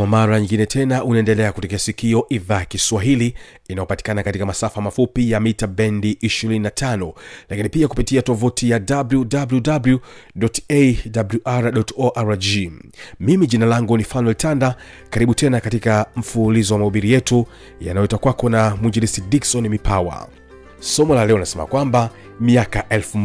kwa mara nyingine tena unaendelea kutekea sikio idhaa kiswahili inayopatikana katika masafa mafupi ya mita bendi 25 lakini pia kupitia tovuti ya wwwawr mimi jina langu ni fanuel tanda. Karibu tena katika mfululizo wa mahubiri yetu yanayoita kwako na mwinjilisi dikson mipawa. Somo la leo nasema kwamba miaka elfu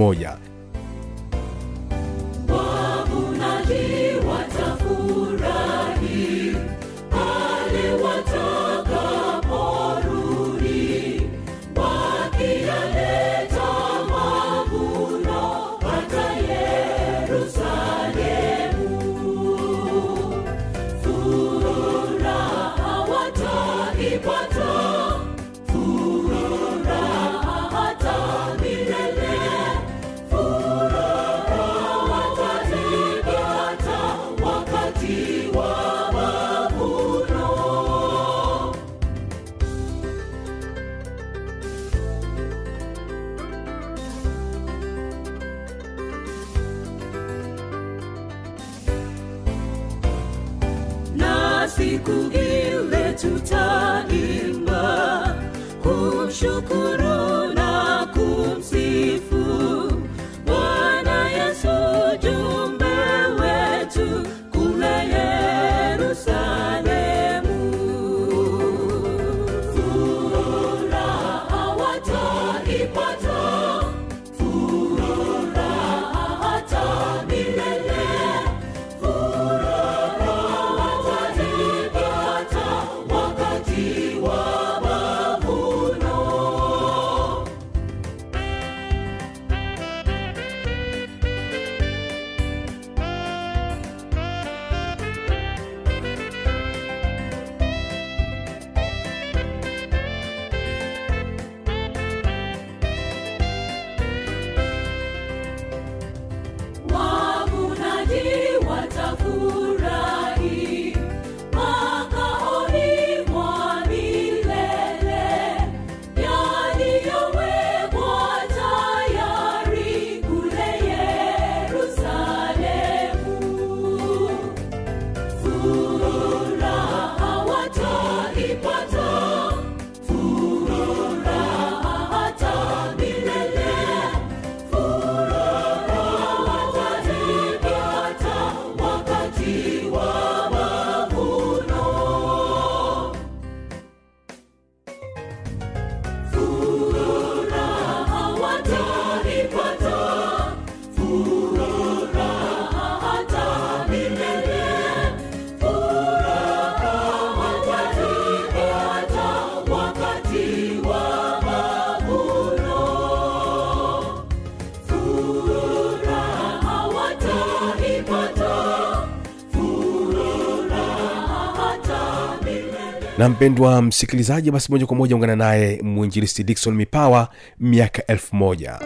na mpendwa msikilizaji basi moja kwa moja ungana naye mwinjilisti dikson mipawa miaka elfu moja.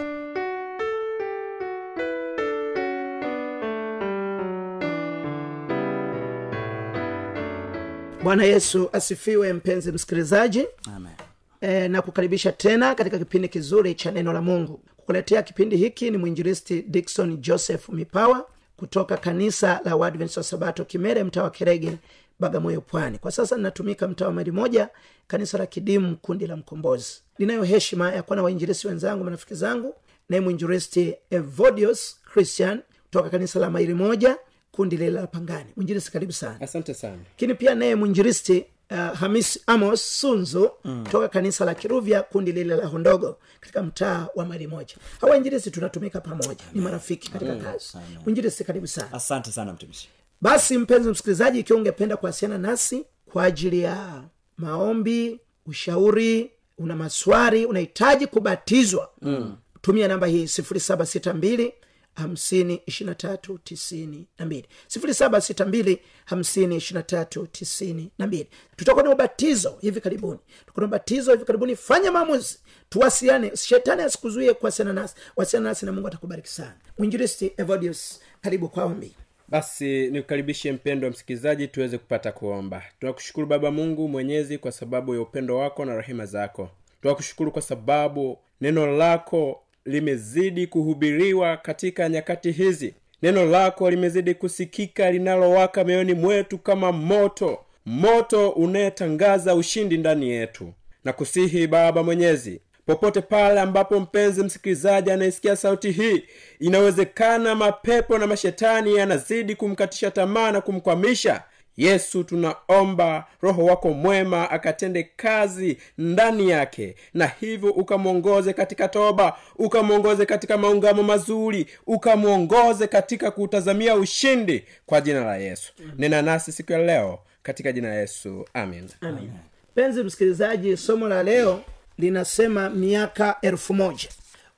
Bwana yesu asifiwe mpenzi msikilizaji. E, na kukaribisha tena katika kipindi kizuri cha neno la mungu. Kukuletea kipindi hiki ni mwinjilisti dikson joseph mipawa kutoka kanisa la wadvents wa sabato kimere mtaa wa kerege bagamoyo pwani. Kwa sasa ninatumika mtaa wa mali moja kanisa la kidimu kundi la mkombozi. Ninayo heshima ya kuwa na wainjilisti wenzangu marafiki zangu. Naye mwinjilisti evodios christian toka kanisa la maili moja kundi lile la pangani. Mwinjilisti karibu sana. Asante sana. Lakini pia naye mwinjilisti uh, hamis amos sunzu mm. toka kanisa la kiruvya kundi lile la hondogo katika mtaa wa mali moja. Hawa injilisi tunatumika pamoja ni marafiki katika kazi. Mwinjilisi karibu sana. Asante sana mtumishi basi mpenzi msikilizaji ikiwa ungependa kuwasiliana nasi kwa ajili ya maombi ushauri una maswari unahitaji kubatizwa mm. tumia namba hii sifuri saba sita mbili hamsini ishirina tatu tisini na mbili. sifuri saba sita mbili hamsini ishirina tatu tisini na mbili. Tutakuwa na ubatizo hivi karibuni. Tutakuwa na ubatizo hivi karibuni. Fanya maamuzi. Tuwasiliane. Shetani asikuzuie kuwasiliana nasi. Wasiliana nasi na mungu atakubariki sana. Mwinjilisti evodius karibu kwa ombi basi nikukaribishe mpendo wa msikilizaji tuweze kupata kuomba. Tunakushukuru baba mungu mwenyezi kwa sababu ya upendo wako na rehema zako. Tunakushukuru kwa sababu neno lako limezidi kuhubiriwa katika nyakati hizi. Neno lako limezidi kusikika linalowaka mioyoni mwetu kama moto. Moto unayetangaza ushindi ndani yetu. Na kusihi baba mwenyezi popote pale ambapo mpenzi msikilizaji anaisikia sauti hii inawezekana mapepo na mashetani yanazidi kumkatisha tamaa na kumkwamisha. Yesu tunaomba roho wako mwema akatende kazi ndani yake na hivyo ukamwongoze katika toba ukamwongoze katika maungamo mazuri ukamwongoze katika kutazamia ushindi kwa jina la yesu. Nena nasi siku ya leo katika jina la yesu. Amin mpenzi msikilizaji somo la leo linasema miaka elfu moja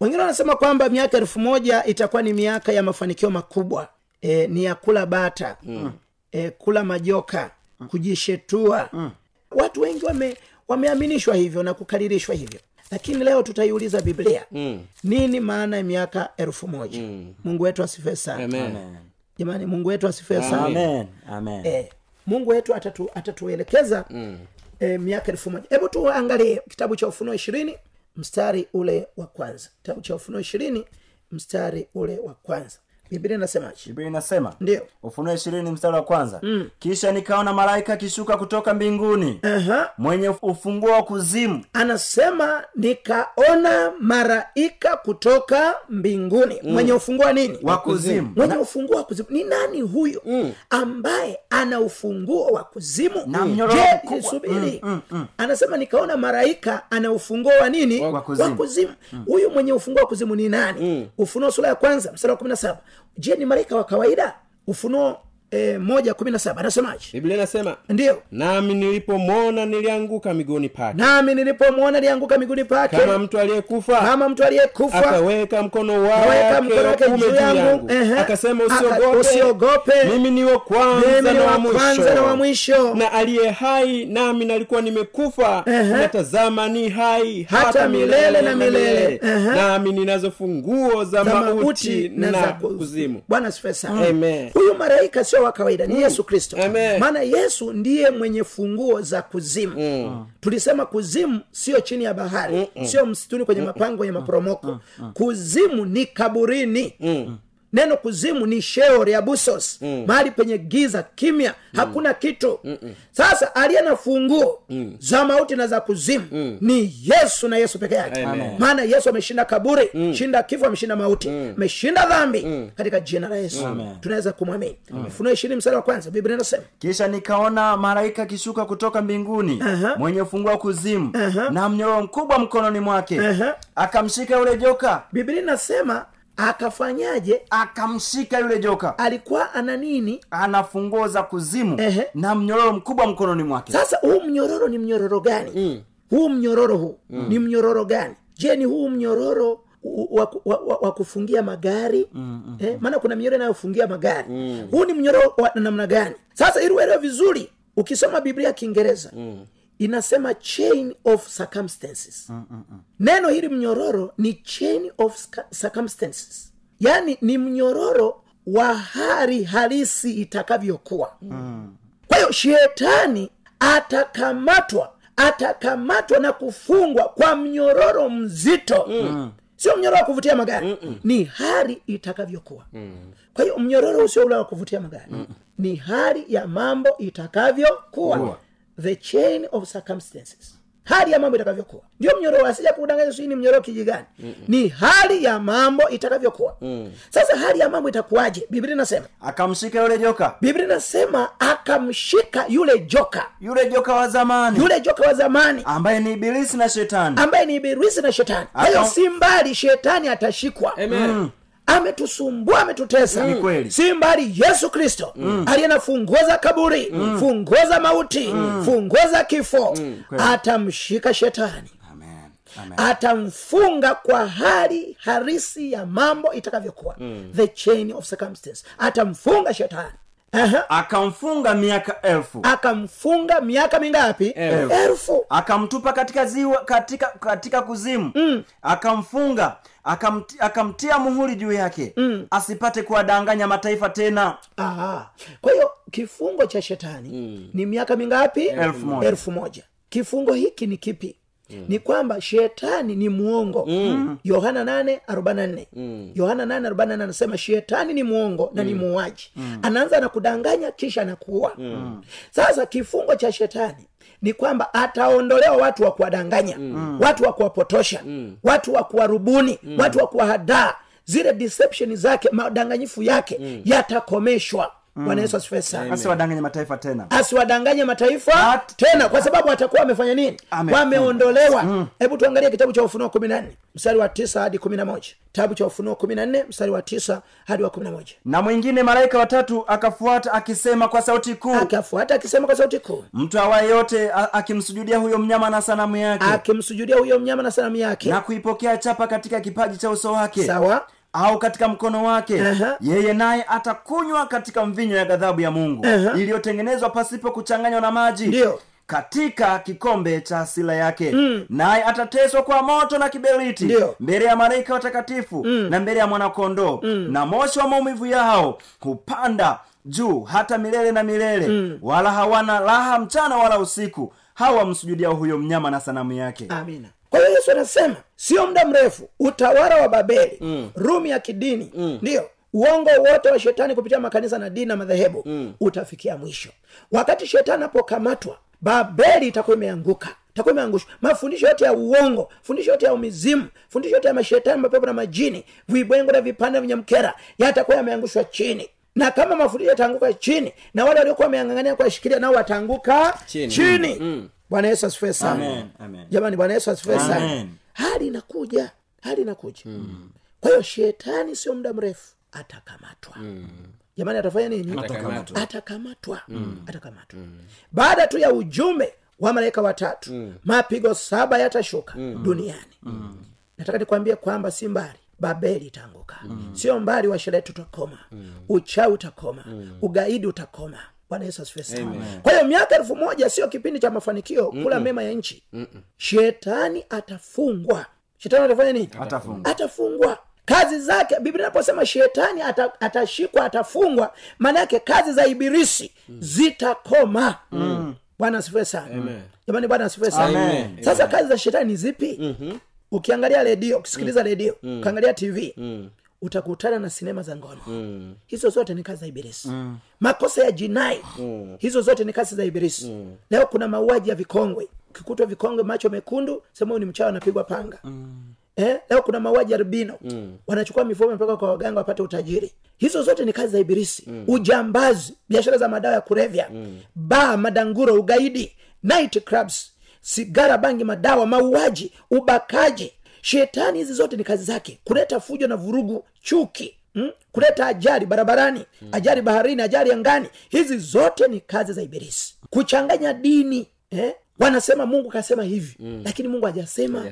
wengine wanasema kwamba miaka elfu moja itakuwa ni miaka ya mafanikio makubwa e, ni ya kula bata mm. e, kula majoka mm. kujishetua mm. watu wengi wame wameaminishwa hivyo na kukaririshwa hivyo lakini leo tutaiuliza biblia mm. nini maana ya miaka elfu moja mm. mungu wetu asifee sana jamani mungu wetu asifee sana amen amen eh, mungu wetu atatu, atatuelekeza mm. Eh, miaka elfu moja. Hebu tuangalie kitabu cha ufunuo ishirini mstari ule wa kwanza. Kitabu cha ufunuo ishirini mstari ule wa kwanza biblia inasemaje biblia inasema ndio. Ufunuo ishirini mstari wa kwanza. Mm. kisha nikaona malaika akishuka kutoka mbinguni. Aha. mwenye ufunguo wa kuzimu. Anasema nikaona malaika kutoka mbinguni. Mm. mwenye ufunguo wa nini? Wa kuzimu. Mwenye ufunguo wa kuzimu. Ni nani huyo? Mm. ambaye ana ufunguo wa kuzimu? Na Je, mm, mm, mm. anasema nikaona malaika ana ufunguo wa nini? Wa kuzimu. huyu mm. mwenye ufunguo wa kuzimu ni nani? Mm. ufunuo sura ya kwanza mstari wa kumi na saba je ni malaika wa kawaida? Ufunuo eh, moja kumi na saba anasemaje? Biblia inasema ndiyo nami nilipomwona nilianguka miguuni pake. Nami nilipomwona nilianguka miguuni pake. Kama mtu aliyekufa kama mtu aliyekufa akaweka mkono wake juu yangu, akasema usiogope. usiogope. mimi ni wa kwanza na wa wa na wa mwisho. Na aliye hai nami nalikuwa nimekufa. Natazama ni hai Hata milele na milele. Nami ninazo funguo za mauti na kuzimu. Bwana sifesa huyu malaika sio wa kawaida ni yesu kristo. Maana yesu ndiye mwenye funguo za kuzimu. Mm. tulisema kuzimu sio chini ya bahari Mm-mm. sio msituni kwenye mapango ya maporomoko. Mm-mm. kuzimu ni kaburini. Mm neno kuzimu ni sheol ya busos mm. mahali penye giza kimya mm. hakuna kitu Mm-mm. sasa aliye na funguo mm. za mauti na za kuzimu mm. ni yesu na yesu peke yake maana yesu ameshinda kaburi mm. shinda kifo ameshinda mauti ameshinda dhambi mm. katika jina la yesu Amen. tunaweza kumwamini ufunuo ishirini msara wa kwanza biblia inasema kisha nikaona malaika akishuka kutoka mbinguni Aha. mwenye funguo wa kuzimu Aha. na mnyororo mkubwa mkononi mwake Aha. akamshika yule joka biblia inasema akafanyaje? Akamshika yule joka. Alikuwa ana nini? Ana funguo za kuzimu Ehe. na mnyororo mkubwa mkononi mwake. Sasa huu mnyororo ni mnyororo gani? Mm. huu mnyororo huu mm. ni mnyororo gani? Je ni huu mnyororo wa, wa, wa, wa kufungia magari? Mm, mm, eh, maana kuna mnyororo inayofungia magari. Mm. huu ni mnyororo wa namna gani? Sasa ili uelewe vizuri ukisoma biblia ya kiingereza mm inasema chain of circumstances mm, mm, mm. neno hili mnyororo ni chain of circumstances yaani ni mnyororo wa hali halisi itakavyokuwa mm. kwa hiyo shetani atakamatwa atakamatwa na kufungwa kwa mnyororo mzito mm. sio mnyororo wa kuvutia magari Mm-mm. ni hali itakavyokuwa mm. kwa hiyo mnyororo usio ule wa kuvutia magari Mm-mm. ni hali ya mambo itakavyokuwa the chain of circumstances. Hali ya mambo itakavyokuwa. Ndio mnyororo asija kudanganya sijui ni mnyororo kiji gani ni hali ya mambo itakavyokuwa. Sasa hali ya mambo itakuwaje? Biblia inasema. Akamshika yule joka. Biblia inasema akamshika yule joka. Yule joka wa zamani. Yule joka wa zamani. Ambaye ni ibilisi na shetani. Ambaye ni ibilisi na shetani. Hiyo si mbali shetani atashikwa. Amen. Ametusumbua ametutesa. Mm. si mbali yesu kristo aliye na funguo za kaburi funguo za mauti funguo za kifo. Mm. atamshika shetani. Amen. Atamfunga kwa hali harisi ya mambo itakavyokuwa. The chain of circumstance. Atamfunga shetani. Aha. akamfunga miaka elfu. Akamfunga miaka mingapi? Elfu. elfu. Akamtupa katika ziwa katika katika kuzimu. Mm. akamfunga akamti, akamtia muhuri juu yake. Mm. asipate kuwadanganya mataifa tena. Aha. kwa hiyo kifungo cha shetani ni miaka mingapi? Elfu moja. elfu moja. Kifungo hiki ni kipi? Ni kwamba shetani ni mwongo yohana nane arobaini na nne. Yohana nane anasema shetani ni mwongo na ni muuaji. Anaanza na kudanganya kisha anakuua. Sasa kifungo cha shetani ni kwamba ataondolewa watu wa kuwadanganya watu wa kuwapotosha watu wa kuwarubuni watu wa kuwahadaa. Zile deception zake madanganyifu yake yatakomeshwa bwana yesu asifiwe sana. Asiwadanganye mataifa tena. Asiwadanganye mataifa At- tena kwa sababu watakuwa wamefanya nini? Ame- wameondolewa. Hebu tuangalie kitabu cha ufunuo kumi na nne mstari wa tisa hadi kumi na moja. Kitabu cha ufunuo kumi na nne mstari wa tisa hadi wa kumi na moja. Na mwingine malaika watatu akafuata akisema kwa sauti kuu. Akafuata akisema kwa sauti kuu. Mtu awaye yote akimsujudia huyo mnyama na sanamu yake. Akimsujudia huyo mnyama na sanamu yake. Na kuipokea chapa katika kipaji cha uso wake. Sawa au katika mkono wake Aha. yeye naye atakunywa katika mvinyo ya ghadhabu ya mungu Aha. iliyotengenezwa pasipo kuchanganywa na maji Ndiyo. katika kikombe cha asila yake. Naye atateswa kwa moto na kiberiti Ndiyo. mbele ya malaika watakatifu na mbele ya mwanakondoo. Na moshi wa maumivu yao hupanda juu hata milele na milele. Wala hawana raha mchana wala usiku. Hawa msujudia huyo mnyama na sanamu yake. Amina kwa hiyo yesu anasema sio muda mrefu utawala wa babeli mm. rumi ya kidini mm. ndiyo uongo wote wa shetani kupitia makanisa na dini na madhehebu mm. utafikia mwisho wakati shetani anapokamatwa babeli itakuwa imeanguka itakuwa imeangushwa mafundisho yote ya uongo fundisho yote ya umizimu fundisho yote ya mashetani mapepo na majini vibwengo na vipande vya yatakuwa yameangushwa chini na kama mafundisho yataanguka chini na wale waliokuwa wameangangania kuwashikilia nao wataanguka Chini. chini. Bwana yesu asifue sana. Amen, amen. jamani bwana yesu asifue sana. Amen. hali inakuja hali inakuja. Kwa hiyo shetani sio muda mrefu atakamatwa. Jamani atafanya nini? Atakamatwa. atakamatwa. Atakamatwa. Baada tu ya ujumbe wa malaika watatu mapigo saba yatashuka duniani. Nataka nikwambie kwamba si mbali babeli itaanguka. Sio mbali wa sherehe tutakoma uchawi utakoma. Ugaidi utakoma bwana yesu asifiwe sana. Kwa hiyo miaka elfu moja sio kipindi cha mafanikio kula mema ya nchi. Shetani atafungwa. Shetani atafanya nini? Atafungwa. atafungwa. Kazi zake biblia inaposema shetani ata, atashikwa atafungwa maana yake kazi za ibilisi zitakoma. Bwana asifiwe sana. Jamani bwana asifiwe sana. Sasa kazi za shetani ni zipi ukiangalia redio ukisikiliza redio ukiangalia tv utakutana na sinema za ngono. Hizo zote ni kazi za ibilisi. Makosa ya jinai hizo zote ni kazi za ibilisi. Leo kuna mauaji ya vikongwe. Kikutwa vikongwe macho mekundu sema ni mchawi anapigwa panga. Eh, leo kuna mauaji ya rubino wanachukua mifumo mpaka kwa waganga wapate utajiri. Hizo zote ni kazi za ibilisi. Ujambazi biashara za madawa ya kulevya. Baa madanguro ugaidi night clubs sigara bangi madawa mauaji ubakaji shetani hizi zote ni kazi zake kuleta fujo na vurugu chuki mm? kuleta ajali barabarani ajali baharini ajali angani hizi zote ni kazi za ibilisi kuchanganya dini eh? Wanasema mungu kasema hivi mm. lakini mungu hajasema.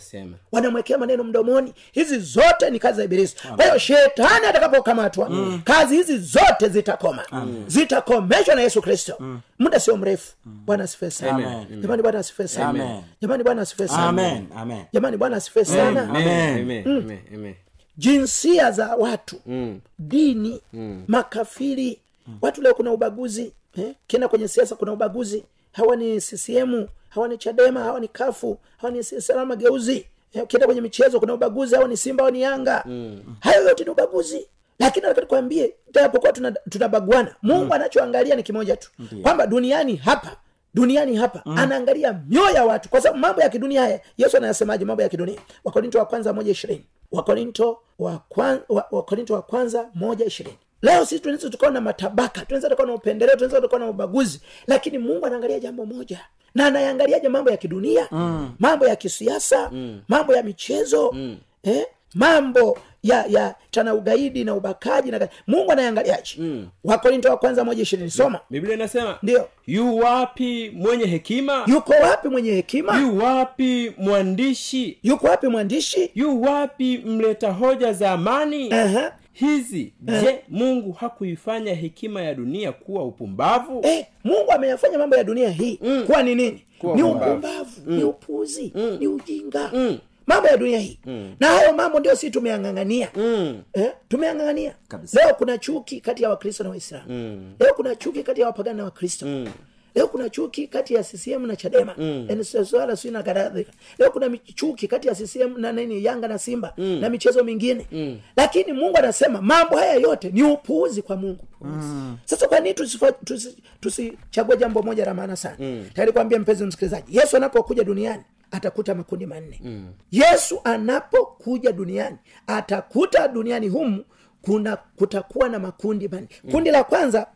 Wanamwekea maneno mdomoni hizi zote ni kazi za ibilisi. Kwa hiyo shetani atakapokamatwa mm. kazi hizi zote zitakoma. Zitakomeshwa na yesu kristo. Muda sio mrefu. Bwana asifiwe sana. Jamani bwana asife sana. Jamani bwana asifiwe sana. Amen. Amen. jamani bwana asifiwe sana. Amen. Amen. Amen. Amen. jinsia za watu. Mm. dini. Mm. makafiri. Mm. watu leo kuna ubaguzi eh? kienda kwenye siasa kuna ubaguzi. Hawa ni ccm hawa ni chadema hawa ni kafu hawa ni salama mageuzi. Eh? ukienda kwenye michezo kuna ubaguzi hawa ni simba hawa ni yanga. Mm. hayo yote ni ubaguzi. Lakini nataka nikwambie japokuwa tuna- mungu mungu anachoangalia ni kimoja tu kwamba duniani hapa duniani hapa mm. anaangalia mioyo ya watu. Kwa sababu mambo ya kidunia haya yesu anayasemaje? Mambo ya kidunia. Wakorinto wa kwanza moja ishirini. Wakorinto wa, kwan, wa, wakorinto wa kwanza moja ishirini leo sisi tunaweza tukawa na matabaka tunaweza tukawa na upendeleo tunaweza tukawa na ubaguzi lakini mungu anaangalia jambo moja na anayaangaliaje mambo ya kidunia mm. mambo ya kisiasa mm. mambo ya michezo mm. eh? mambo ya ya tana ugaidi na ubakaji na mungu anayeangaliaje mm. wakorinto wa kwanza moja ishirini soma biblia inasema ndio yu wapi mwenye hekima yuko wapi mwenye hekima yu wapi mwandishi yuko wapi mwandishi yu wapi mleta hoja za amani Aha. Hizi je mungu hakuifanya hekima ya dunia kuwa upumbavu eh, mungu ameyafanya mambo ya dunia hii mm. kuwa ni nini Kuwa ni upumbavu. mm. ni upuzi mm. ni ujinga mm. mambo ya dunia hii mm. na hayo mambo ndio si tumeang'ang'ania mm. eh, tumeang'ang'ania leo kuna chuki kati ya wakristo na waislamu mm. leo kuna chuki kati ya wapagani na wakristo mm leo kuna chuki kati ya ccm na chadema mm. swala sijui na kadhalika leo kuna chuki kati ya ccm na nini yanga na simba mm. na michezo mingine mm. lakini mungu anasema mambo haya yote ni upuuzi kwa mungu mm. sasa kwa nini tusichague tusi- tusi, jambo moja la maana sana mm. tayari kuambia mpenzi msikilizaji yesu anapokuja duniani atakuta makundi manne mm. yesu anapokuja duniani atakuta duniani humu kuna kutakuwa na makundi manne. Kundi la kwanza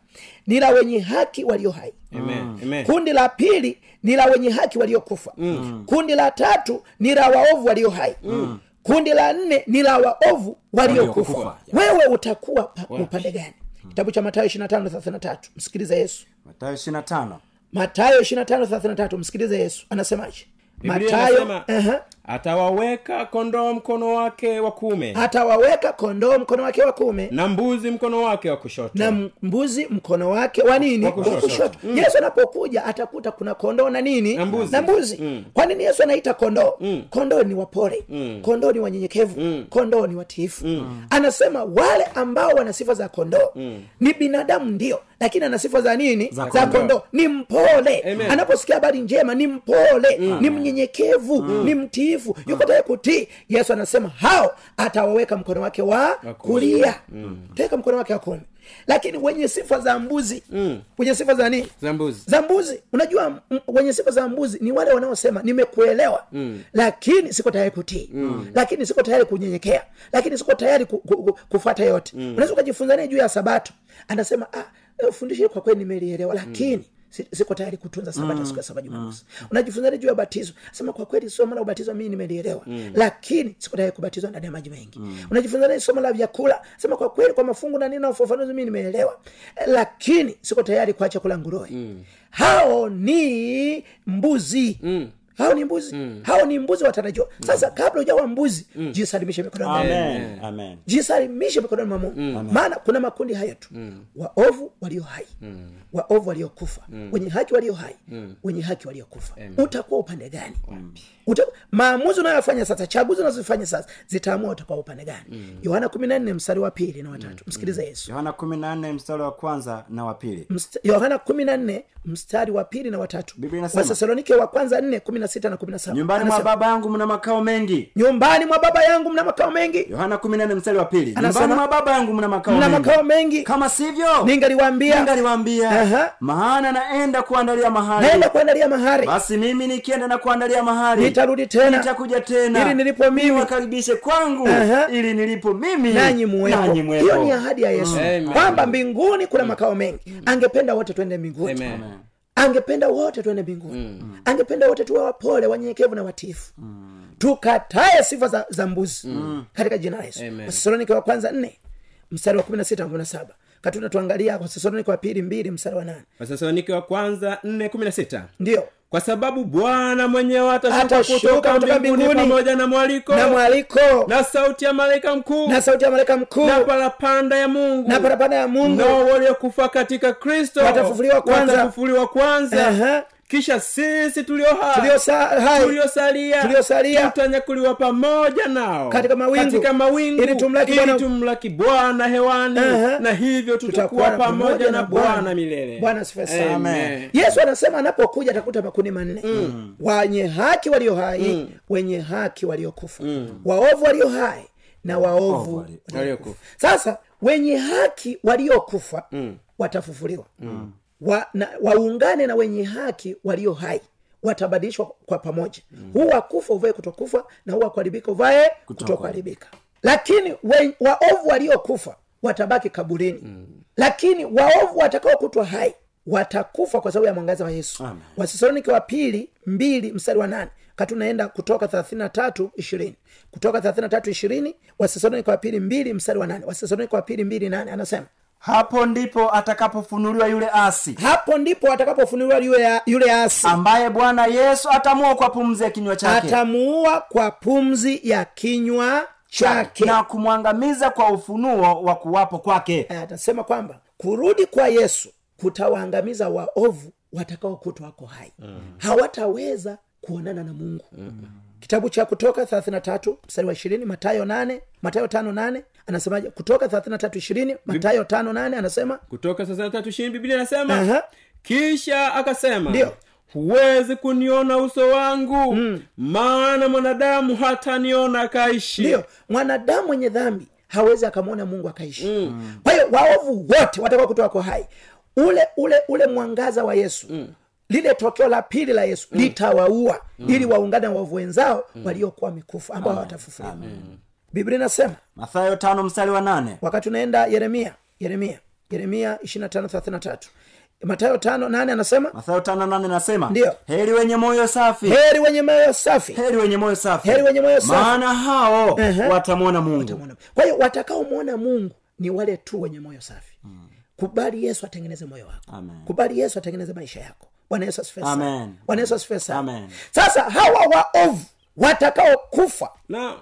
ni la wenye haki walio hai. Amen. Amen. kundi la pili ni la wenye haki waliokufa mm. kundi la tatu ni la waovu walio hai. Mm. kundi la nne ni la waovu waliokufa Waliokufa. wewe utakuwa pa- upande gani? Kitabu cha matayo ishiri tano thelathini na tatu. Msikilize yesu. Matayo ishiri na tano. Matayo ishiri na tano thelathini na tatu. Msikilize yesu. Anasemaje? Matayo uh-huh, atawaweka kondoo mkono wake wa kume atawaweka kondoo mkono wake wa kume na mbuzi mkono wake wa kushoto. Na mbuzi mkono wake wa nini? Wa wa kushoto. Mm. yesu anapokuja atakuta kuna kondoo na nini? Na mbuzi. na mbuzi. kwa nini yesu anaita kondoo? Kondoo ni wapole. Kondoo ni wanyenyekevu. Kondoo ni watiifu. Anasema wale ambao wana sifa za kondoo ni binadamu ndio lakini ana sifa za nini? Za kondoo. kondo. ni mpole. Amen. anaposikia habari njema ni mpole. Ni mnyenyekevu. Ni mtiifu yuko tayari kutii? Yesu anasema hao atawaweka mkono wake wa kulia. taweka mkono wake wa kuume lakini wenye sifa za mbuzi wenye sifa za nini? Za mbuzi. Za mbuzi. Unajua m- wenye sifa za mbuzi ni wale wanaosema nimekuelewa. Mm. lakini siko tayari kutii. Mm. lakini siko tayari kunyenyekea. Lakini siko tayari ku, ku, ku, kufata yote. Mm. unaweza ukajifunza naye juu ya sabato? Anasema ah, eh, fundisho kwa kweli nimelielewa. Lakini si- siko tayari kutunza sabato siku ya saba jumamosi. Mm. unajifunzaje juu ya batizo? Sema kwa kweli somo la ubatizo mimi nimelielewa. Lakini siko tayari kubatizwa ndani ya maji mengi. Mm. unajifunzaje somo la vyakula? Sema kwa kweli kwa mafungu na nini na ufafanuzi mimi nimeelewa Eh, lakini siko tayari kuacha kula nguruwe. Hao ni mbuzi. Mm. Hao ni mbuzi. Mm. hao ni mbuzi watarajiwa. Sasa kabla ujawa mbuzi mm. jisalimishe mikononi mwa Mungu. amen. Amen. Jisalimishe mikononi mwa mungu. Maana kuna makundi haya tu. Waovu walio hai. Waovu waliokufa. Wenye haki walio hai. Wenye haki waliokufa. Utakuwa upande gani Uta, maamuzi unayoyafanya sasa chaguzi unazofanya sasa zitaamua utakuwa upande gani. Yohana kumi na nne mstari wa pili na watatu msikilize yesu. Yohana kumi na nne mstari wa kwanza na wa pili. Mst- yohana kumi na nne mstari wa pili na watatu wathesalonike wa kwanza nne kumi na sita na kumi na saba. Nyumbani mwa baba yangu mna makao mengi. Nyumbani mwa baba yangu mna makao mengi. Yohana kumi na nne mstari wa pili. Nyumbani mwa baba yangu mna makao mna mengi. makao mengi. Kama sivyo ningaliwambia ningaliwambia uh-huh. maana naenda kuandalia mahali. Naenda kuandalia mahali. Basi mimi nikienda na kuandalia mahali nitarudi tena. Nitakuja tena. Ili nilipo mimi. niwakaribishe kwangu. Aha. ili nilipo mimi. Nanyi muwepo hiyo ni ahadi ya yesu. Kwamba mbinguni kuna makao mengi. Angependa wote twende mbinguni. Amen. angependa wote twende mbinguni. Angependa wote tuwe wapole wanyenyekevu na watifu tukatae sifa za, za mbuzi. Katika jina la yesu. Amen. wa kwanza nne mstari wa kumi na sita na kumi na saba. Katuna tuangalia wathesalonike wa pili mbili mstari wa nane. Wathesalonike wa kwanza 416 ndio kwa sababu bwana mwenyewe atashuka kutoka mbinguni mbinguni. pamoja na mwaliko na mwaliko na sauti ya malaika mkuu na sauti ya malaika mkuu na parapanda ya mungu na parapanda ya mungu nao waliokufa katika kristo Watafufuliwa kwanza. watafufuliwa kwanza Aha. Kisha sisi tuliosalia tutanyakuliwa pamoja nao Katika mawingu. katika mawingu Ili tumlaki Bwana- hewani uh-huh. Na hivyo tutakuwa pamoja na bwana milele bwana yesu anasema anapokuja atakuta makundi manne mm. wenye haki walio hai mm. wenye haki waliokufa mm. waovu walio hai na waovu oh, Waliokufa. sasa wenye haki waliokufa mm. watafufuliwa mm. Wa, na, waungane na wenye haki walio hai. Watabadilishwa kwa pamoja. Mm. huu wakufa uvae kutokufa na huu wakuharibika uvae kutokuharibika. Lakini we- waovu waliokufa watabaki kaburini. Mm. lakini waovu watakaokutwa hai watakufa kwa sababu ya mwangaza wa yesu. Wathesalonike wa pili mbili mstari wa nane. Kati unaenda kutoka thelathini na tatu ishirini. Kutoka thelathini na tatu ishirini wathesalonike wa pili mbili mstari wa nane. Wathesalonike wa pili mbili nane. Anasema hapo ndipo atakapofunuliwa yule asi. Hapo ndipo atakapofunuliwa yule, yule asi. Ambaye bwana yesu atamuua kwa pumzi ya kinywa chake. Atamuua kwa pumzi ya kinywa chake. na kumwangamiza kwa ufunuo wa kuwapo kwake. Eh, atasema kwamba kurudi kwa yesu kutawaangamiza waovu watakaokutwa wako hai. Mm. hawataweza kuonana na mungu. Mm. kitabu cha kutoka 33 mstari wa ishirini matayo 8 matayo tano nane anasemaje kutoka 33 ishirini matayo tano nane anasema kutoka tatu ishirini biblia anasema uh-huh. kisha akasema Ndio. huwezi kuniona uso wangu mm. maana mwanadamu hataniona akaishi ndio mwanadamu mwenye dhambi hawezi akamwona mungu akaishi mm. kwa hiyo waovu wote watakuwa kutoka kwa hai ule ule ule mwangaza wa yesu mm lile tokeo la pili la yesu mm. litawaua mm. ili waungane na waovu wenzao mm. waliokuwa mikufu ambao hawatafufuliwa biblia inasema mathayo tano mstari wa nane. wakati unaenda yeremia yeremia yeremia 2533 matayo tano nane anasema? Matayo tano nane anasema Ndio. heri wenye moyo safi. Heri wenye moyo safi. Heri wenye moyo safi. Heri wenye moyo safi. maana hao Ehe. watamwona mungu. Watamwona. kwa hiyo watakaomwona mungu ni wale tu wenye moyo safi. Kubali yesu atengeneze moyo wako. Amen. kubali yesu atengeneze maisha yako. Bwana yesu asifiwe sana. Bwana yesu asifiwe sana. Sasa hawa waovu watakaokufa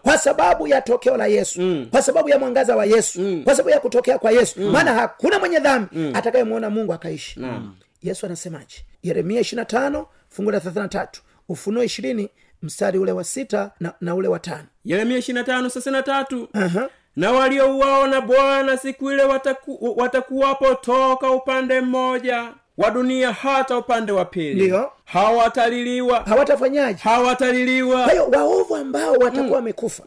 kwa sababu ya tokeo la yesu mm. kwa sababu ya mwangaza wa yesu mm. kwa sababu ya kutokea kwa yesu. Maana hakuna mwenye dhambi mm. atakayemwona mungu akaishi. Mm. yesu anasemaje? Yeremia 25 fungu la 33 ufunuo ishirini mstari ule wa sita na, na ule wa tano. Yeremia ishirina tano thelathini na tatu. Na na bwana siku ile wataku, watakuwapo toka upande mmoja wa dunia hata upande wa pili. Ndio. hawataliliwa. Hawatafanyaje? Hawataliliwa. Kwa hiyo waovu ambao watakuwa wamekufa.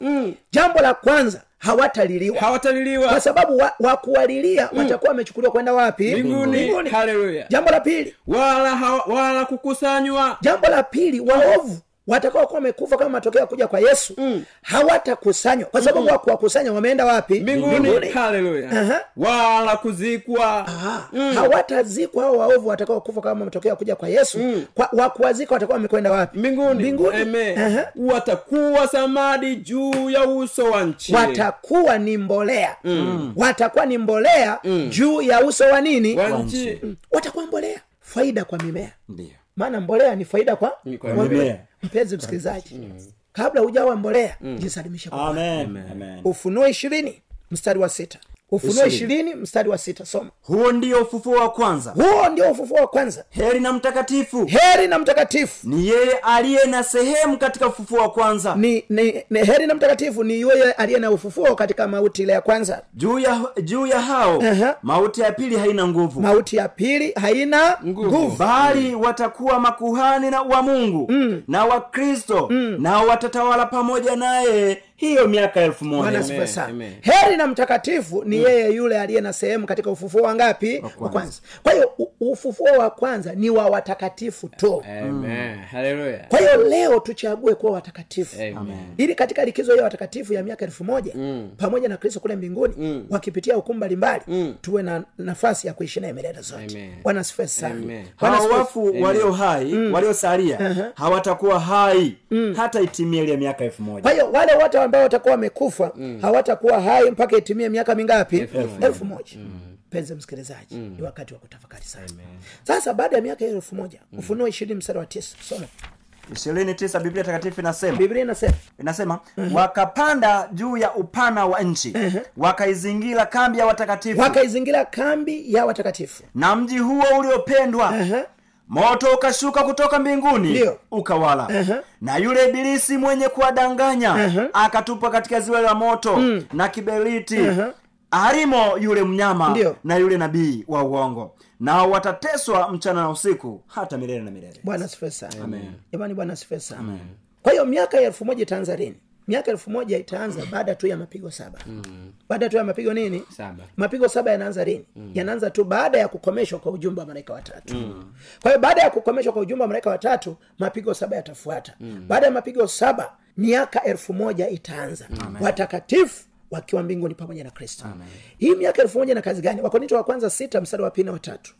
Jambo la kwanza hawataliliwa. Hawataliliwa. Kwa sababu wa, wa kuwalilia watakuwa wamechukuliwa kwenda wapi? Mbinguni. Haleluya. Jambo la pili. Wala hawa, wala kukusanywa. Jambo la pili waovu watakao kuwa wamekufa kama matokeo ya kuja kwa yesu mm. hawatakusanywa. Kwa sababu mm. kuwakusanya wameenda wapi? Mbinguni. Haleluya. Aha. wala kuzikwa. Mm. hawatazikwa hao waovu watakao kufa kama matokeo ya kuja kwa yesu. Mm. kwa, wakuwazika watakuwa wamekwenda wapi? Mbinguni. Watakuwa samadi juu ya uso wa nchi. Watakuwa ni mbolea. Mm. watakuwa ni mbolea mm. juu ya uso wa nini? Wa nchi. Watakuwa mbolea. Faida kwa mimea. Ndio. Maana mbolea ni faida kwa, kwa kwa mimea. mpenzi msikilizaji kabla hujawa mbolea jisalimishe kwa Amen. Amen. ufunuo ishirini mstari wa sita ufunuo ishirini mstari wa sita. Soma. Huo ndio ufufuo wa kwanza. Huo ndio ufufuo wa kwanza. Heri na mtakatifu. Heri na mtakatifu. Ni yeye aliye na sehemu katika ufufuo wa kwanza. Ni, ni, ni heri na mtakatifu ni yeye aliye na ufufuo katika mauti ile ya kwanza. Juu ya juu ya hao Aha. mauti ya pili haina nguvu. Mauti ya pili haina nguvu. bali watakuwa makuhani na wa mungu mm. na wakristo mm. nao watatawala pamoja naye hiyo miaka elfu moja. Heri na mtakatifu ni yeye yule aliye na sehemu katika ufufuo wa ngapi? Wa kwanza. kwa hiyo ufufuo wa kwanza ni wa watakatifu tu. Amen. kwa hiyo leo tuchague kuwa watakatifu. Amen. ili katika likizo hiyo watakatifu ya miaka elfu moja mm. pamoja na kristo kule mbinguni mm. wakipitia hukumu mbalimbali mm. tuwe na nafasi ya kuishi naye milele zote. Sana. Wafu walio hai waliosalia hawatakuwa hai hata itimie ile miaka elfu kwa hiyo wale wote ambao watakuwa wamekufa hawatakuwa hai mpaka itimie miaka mingapi? Elfu moja. Mpenzi msikilizaji ni wakati wa kutafakari sana. Sasa baada ya miaka hiyo elfu moja ufunuo ishirini mstari wa tisa soma. Ishirini tisa biblia takatifu inasema. Biblia inasema. Inasema wakapanda juu ya upana wa nchi wakaizingira kambi ya watakatifu. Wakaizingira kambi ya watakatifu. Na mji huo uliopendwa Aha. Moto ukashuka kutoka mbinguni Ndio. ukawala. Na yule ibilisi mwenye kuwadanganya akatupa katika ziwa la moto na kiberiti. Arimo yule mnyama Ndio. na yule nabii wa uongo. Nao watateswa mchana na usiku hata milele na milele. Bwana jamani bwana kwa hiyo miaka ya elfu moja itaanza lini miaka elfu moja itaanza baada tu ya mapigo saba. Baada tu ya mapigo nini? Saba. mapigo saba yanaanza lini? Yanaanza tu baada ya kukomeshwa kwa ujumbe wa malaika watatu. Kwa hiyo baada ya kukomeshwa kwa ujumbe wa malaika watatu mapigo saba yatafuata. Baada ya mapigo saba miaka elfu moja itaanza. Watakatifu wakiwa mbinguni pamoja na kristo. Hii miaka elfu moja na kazi gani? Wakorinto wa kwanza sita mstari wa pili na watatu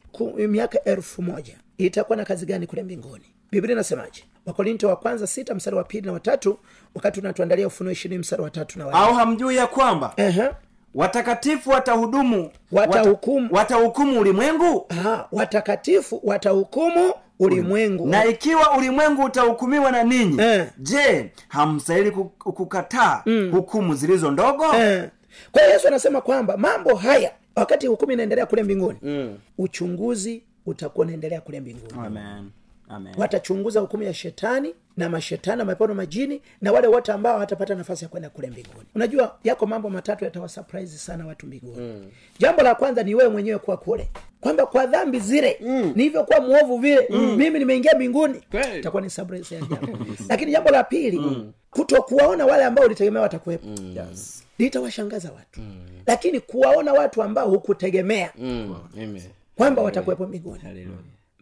miaka elfu moja itakuwa na kazi gani kule mbinguni? Biblia inasemaje wakorinto wa kwanza sita mstari wa pili na watatu wakati unatuandalia ufunuo ishirini mstari wa tatu na wa au hamjui ya kwamba Ehe. watakatifu watahudumu Watahukumu. wata- watahukumu ulimwengu Aha, watakatifu watahukumu ulimwengu na ikiwa ulimwengu utahukumiwa na ninyi Eh. je hamstahili kukataa kukataa hukumu zilizo ndogo Eh. kwa hiyo yesu anasema kwamba mambo haya wakati hukumu inaendelea kule mbinguni mm. uchunguzi utakuwa unaendelea kule mbinguni Amen. Amen. watachunguza hukumu ya shetani na mashetani na mapepo na majini na wale wote ambao hawatapata nafasi ya kwenda kule mbinguni unajua yako mambo matatu yatawasurprise sana watu mbinguni mm. jambo la kwanza ni wewe mwenyewe kuwa kule kwamba kwa dhambi zile mm. nilivyokuwa mwovu vile mm. mimi nimeingia mbinguni itakuwa ni surprise ya jambo lakini jambo la pili mm. kutokuwaona wale ambao ulitegemea watakuwepo mm. Yes. litawashangaza watu mm. lakini kuwaona watu ambao hukutegemea Mm, kwamba watakuwepo mbinguni.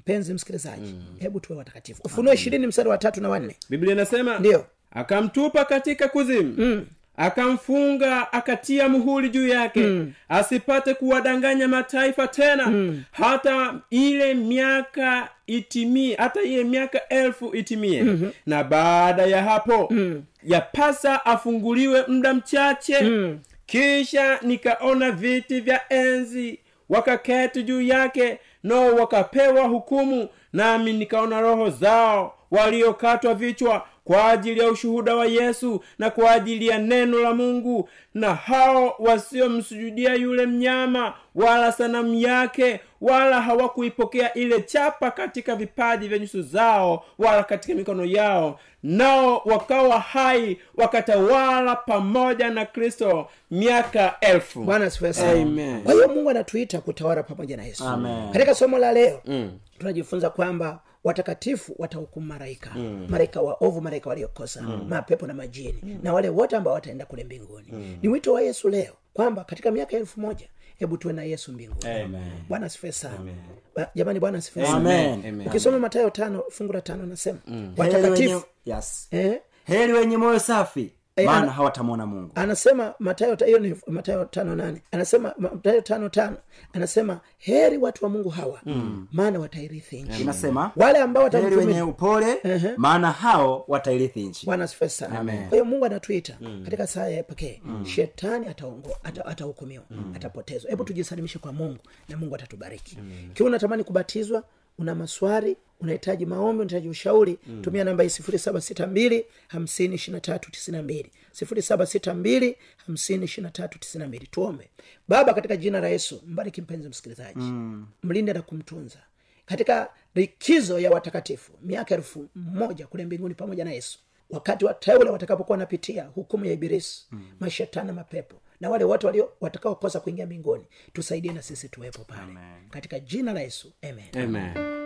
Mpenzi msikilizaji hebu tuwe watakatifu ufunuo ishirini mstari wa tatu na wanne biblia inasema ndio akamtupa katika kuzimu mm. akamfunga akatia muhuri juu yake mm. asipate kuwadanganya mataifa tena mm. hata ile miaka itimie hata ile miaka elfu itimie mm-hmm. na baada ya hapo mm. yapasa afunguliwe muda mchache mm. kisha nikaona viti vya enzi wakaketi juu yake nao wakapewa hukumu nami nikaona roho zao waliokatwa vichwa kwa ajili ya ushuhuda wa yesu na kwa ajili ya neno la mungu. Na hao wasiomsujudia yule mnyama wala sanamu yake wala hawakuipokea ile chapa katika vipaji vya nyuso zao wala katika mikono yao nao wakawa hai wakatawala pamoja na kristo miaka elfu. Bwana kwa hiyo mungu anatuita kutawala pamoja na yesu. Amen. katika somo la leo mm. tunajifunza kwamba watakatifu watahukumu maraika mm. maraika waovu maraika waliokosa mm. mapepo na majini mm. na wale wote ambao wataenda kule mbinguni mm. ni wito wa yesu leo kwamba katika miaka elfu moja hebu tuwe na yesu mbinguni Amen. bwana asifiwe sana Ba- jamani bwana asifiwe Amen. sana Amen. ukisoma matayo tano fungu la tano anasema Heri wenye, watakatifu yes. eh, heri wenye moyo safi Eh, maana ana- hawatamwona mungu. anasema matayo hiyo ni matayo tano nane. Anasema matayo tano tano. Anasema heri watu wa mungu hawa mm. maana watairithi nchi. Inasema wale ambao heri wenye upole maana hao watairithi nchi. Bwana sana. Kwa hiyo mungu anatuita katika saa ya pekee. Shetani atahukumiwa ata- atahukumiwa atapotezwa. Hebu tujisalimishe kwa mungu na mungu atatubariki. Kiwa unatamani kubatizwa una maswali unahitaji maombi unahitaji ushauri tumia namba hii sifuri saba sita mbili hamsini ishiri na tatu tisini na mbili. sifuri saba sita mbili hamsini ishiri na tatu tisini na mbili. Tuombe. Baba katika jina la yesu mbariki mpenzi msikilizaji. Mlinde na kumtunza. Katika likizo ya watakatifu miaka elfu moja kule mbinguni pamoja na yesu wakati wateule watakapokuwa wanapitia hukumu ya ibilisi mm. mashetani mapepo na wale watu walio watakaokosa kuingia mbinguni tusaidie na sisi tuwepo pale. Katika jina la yesu amen. Amen.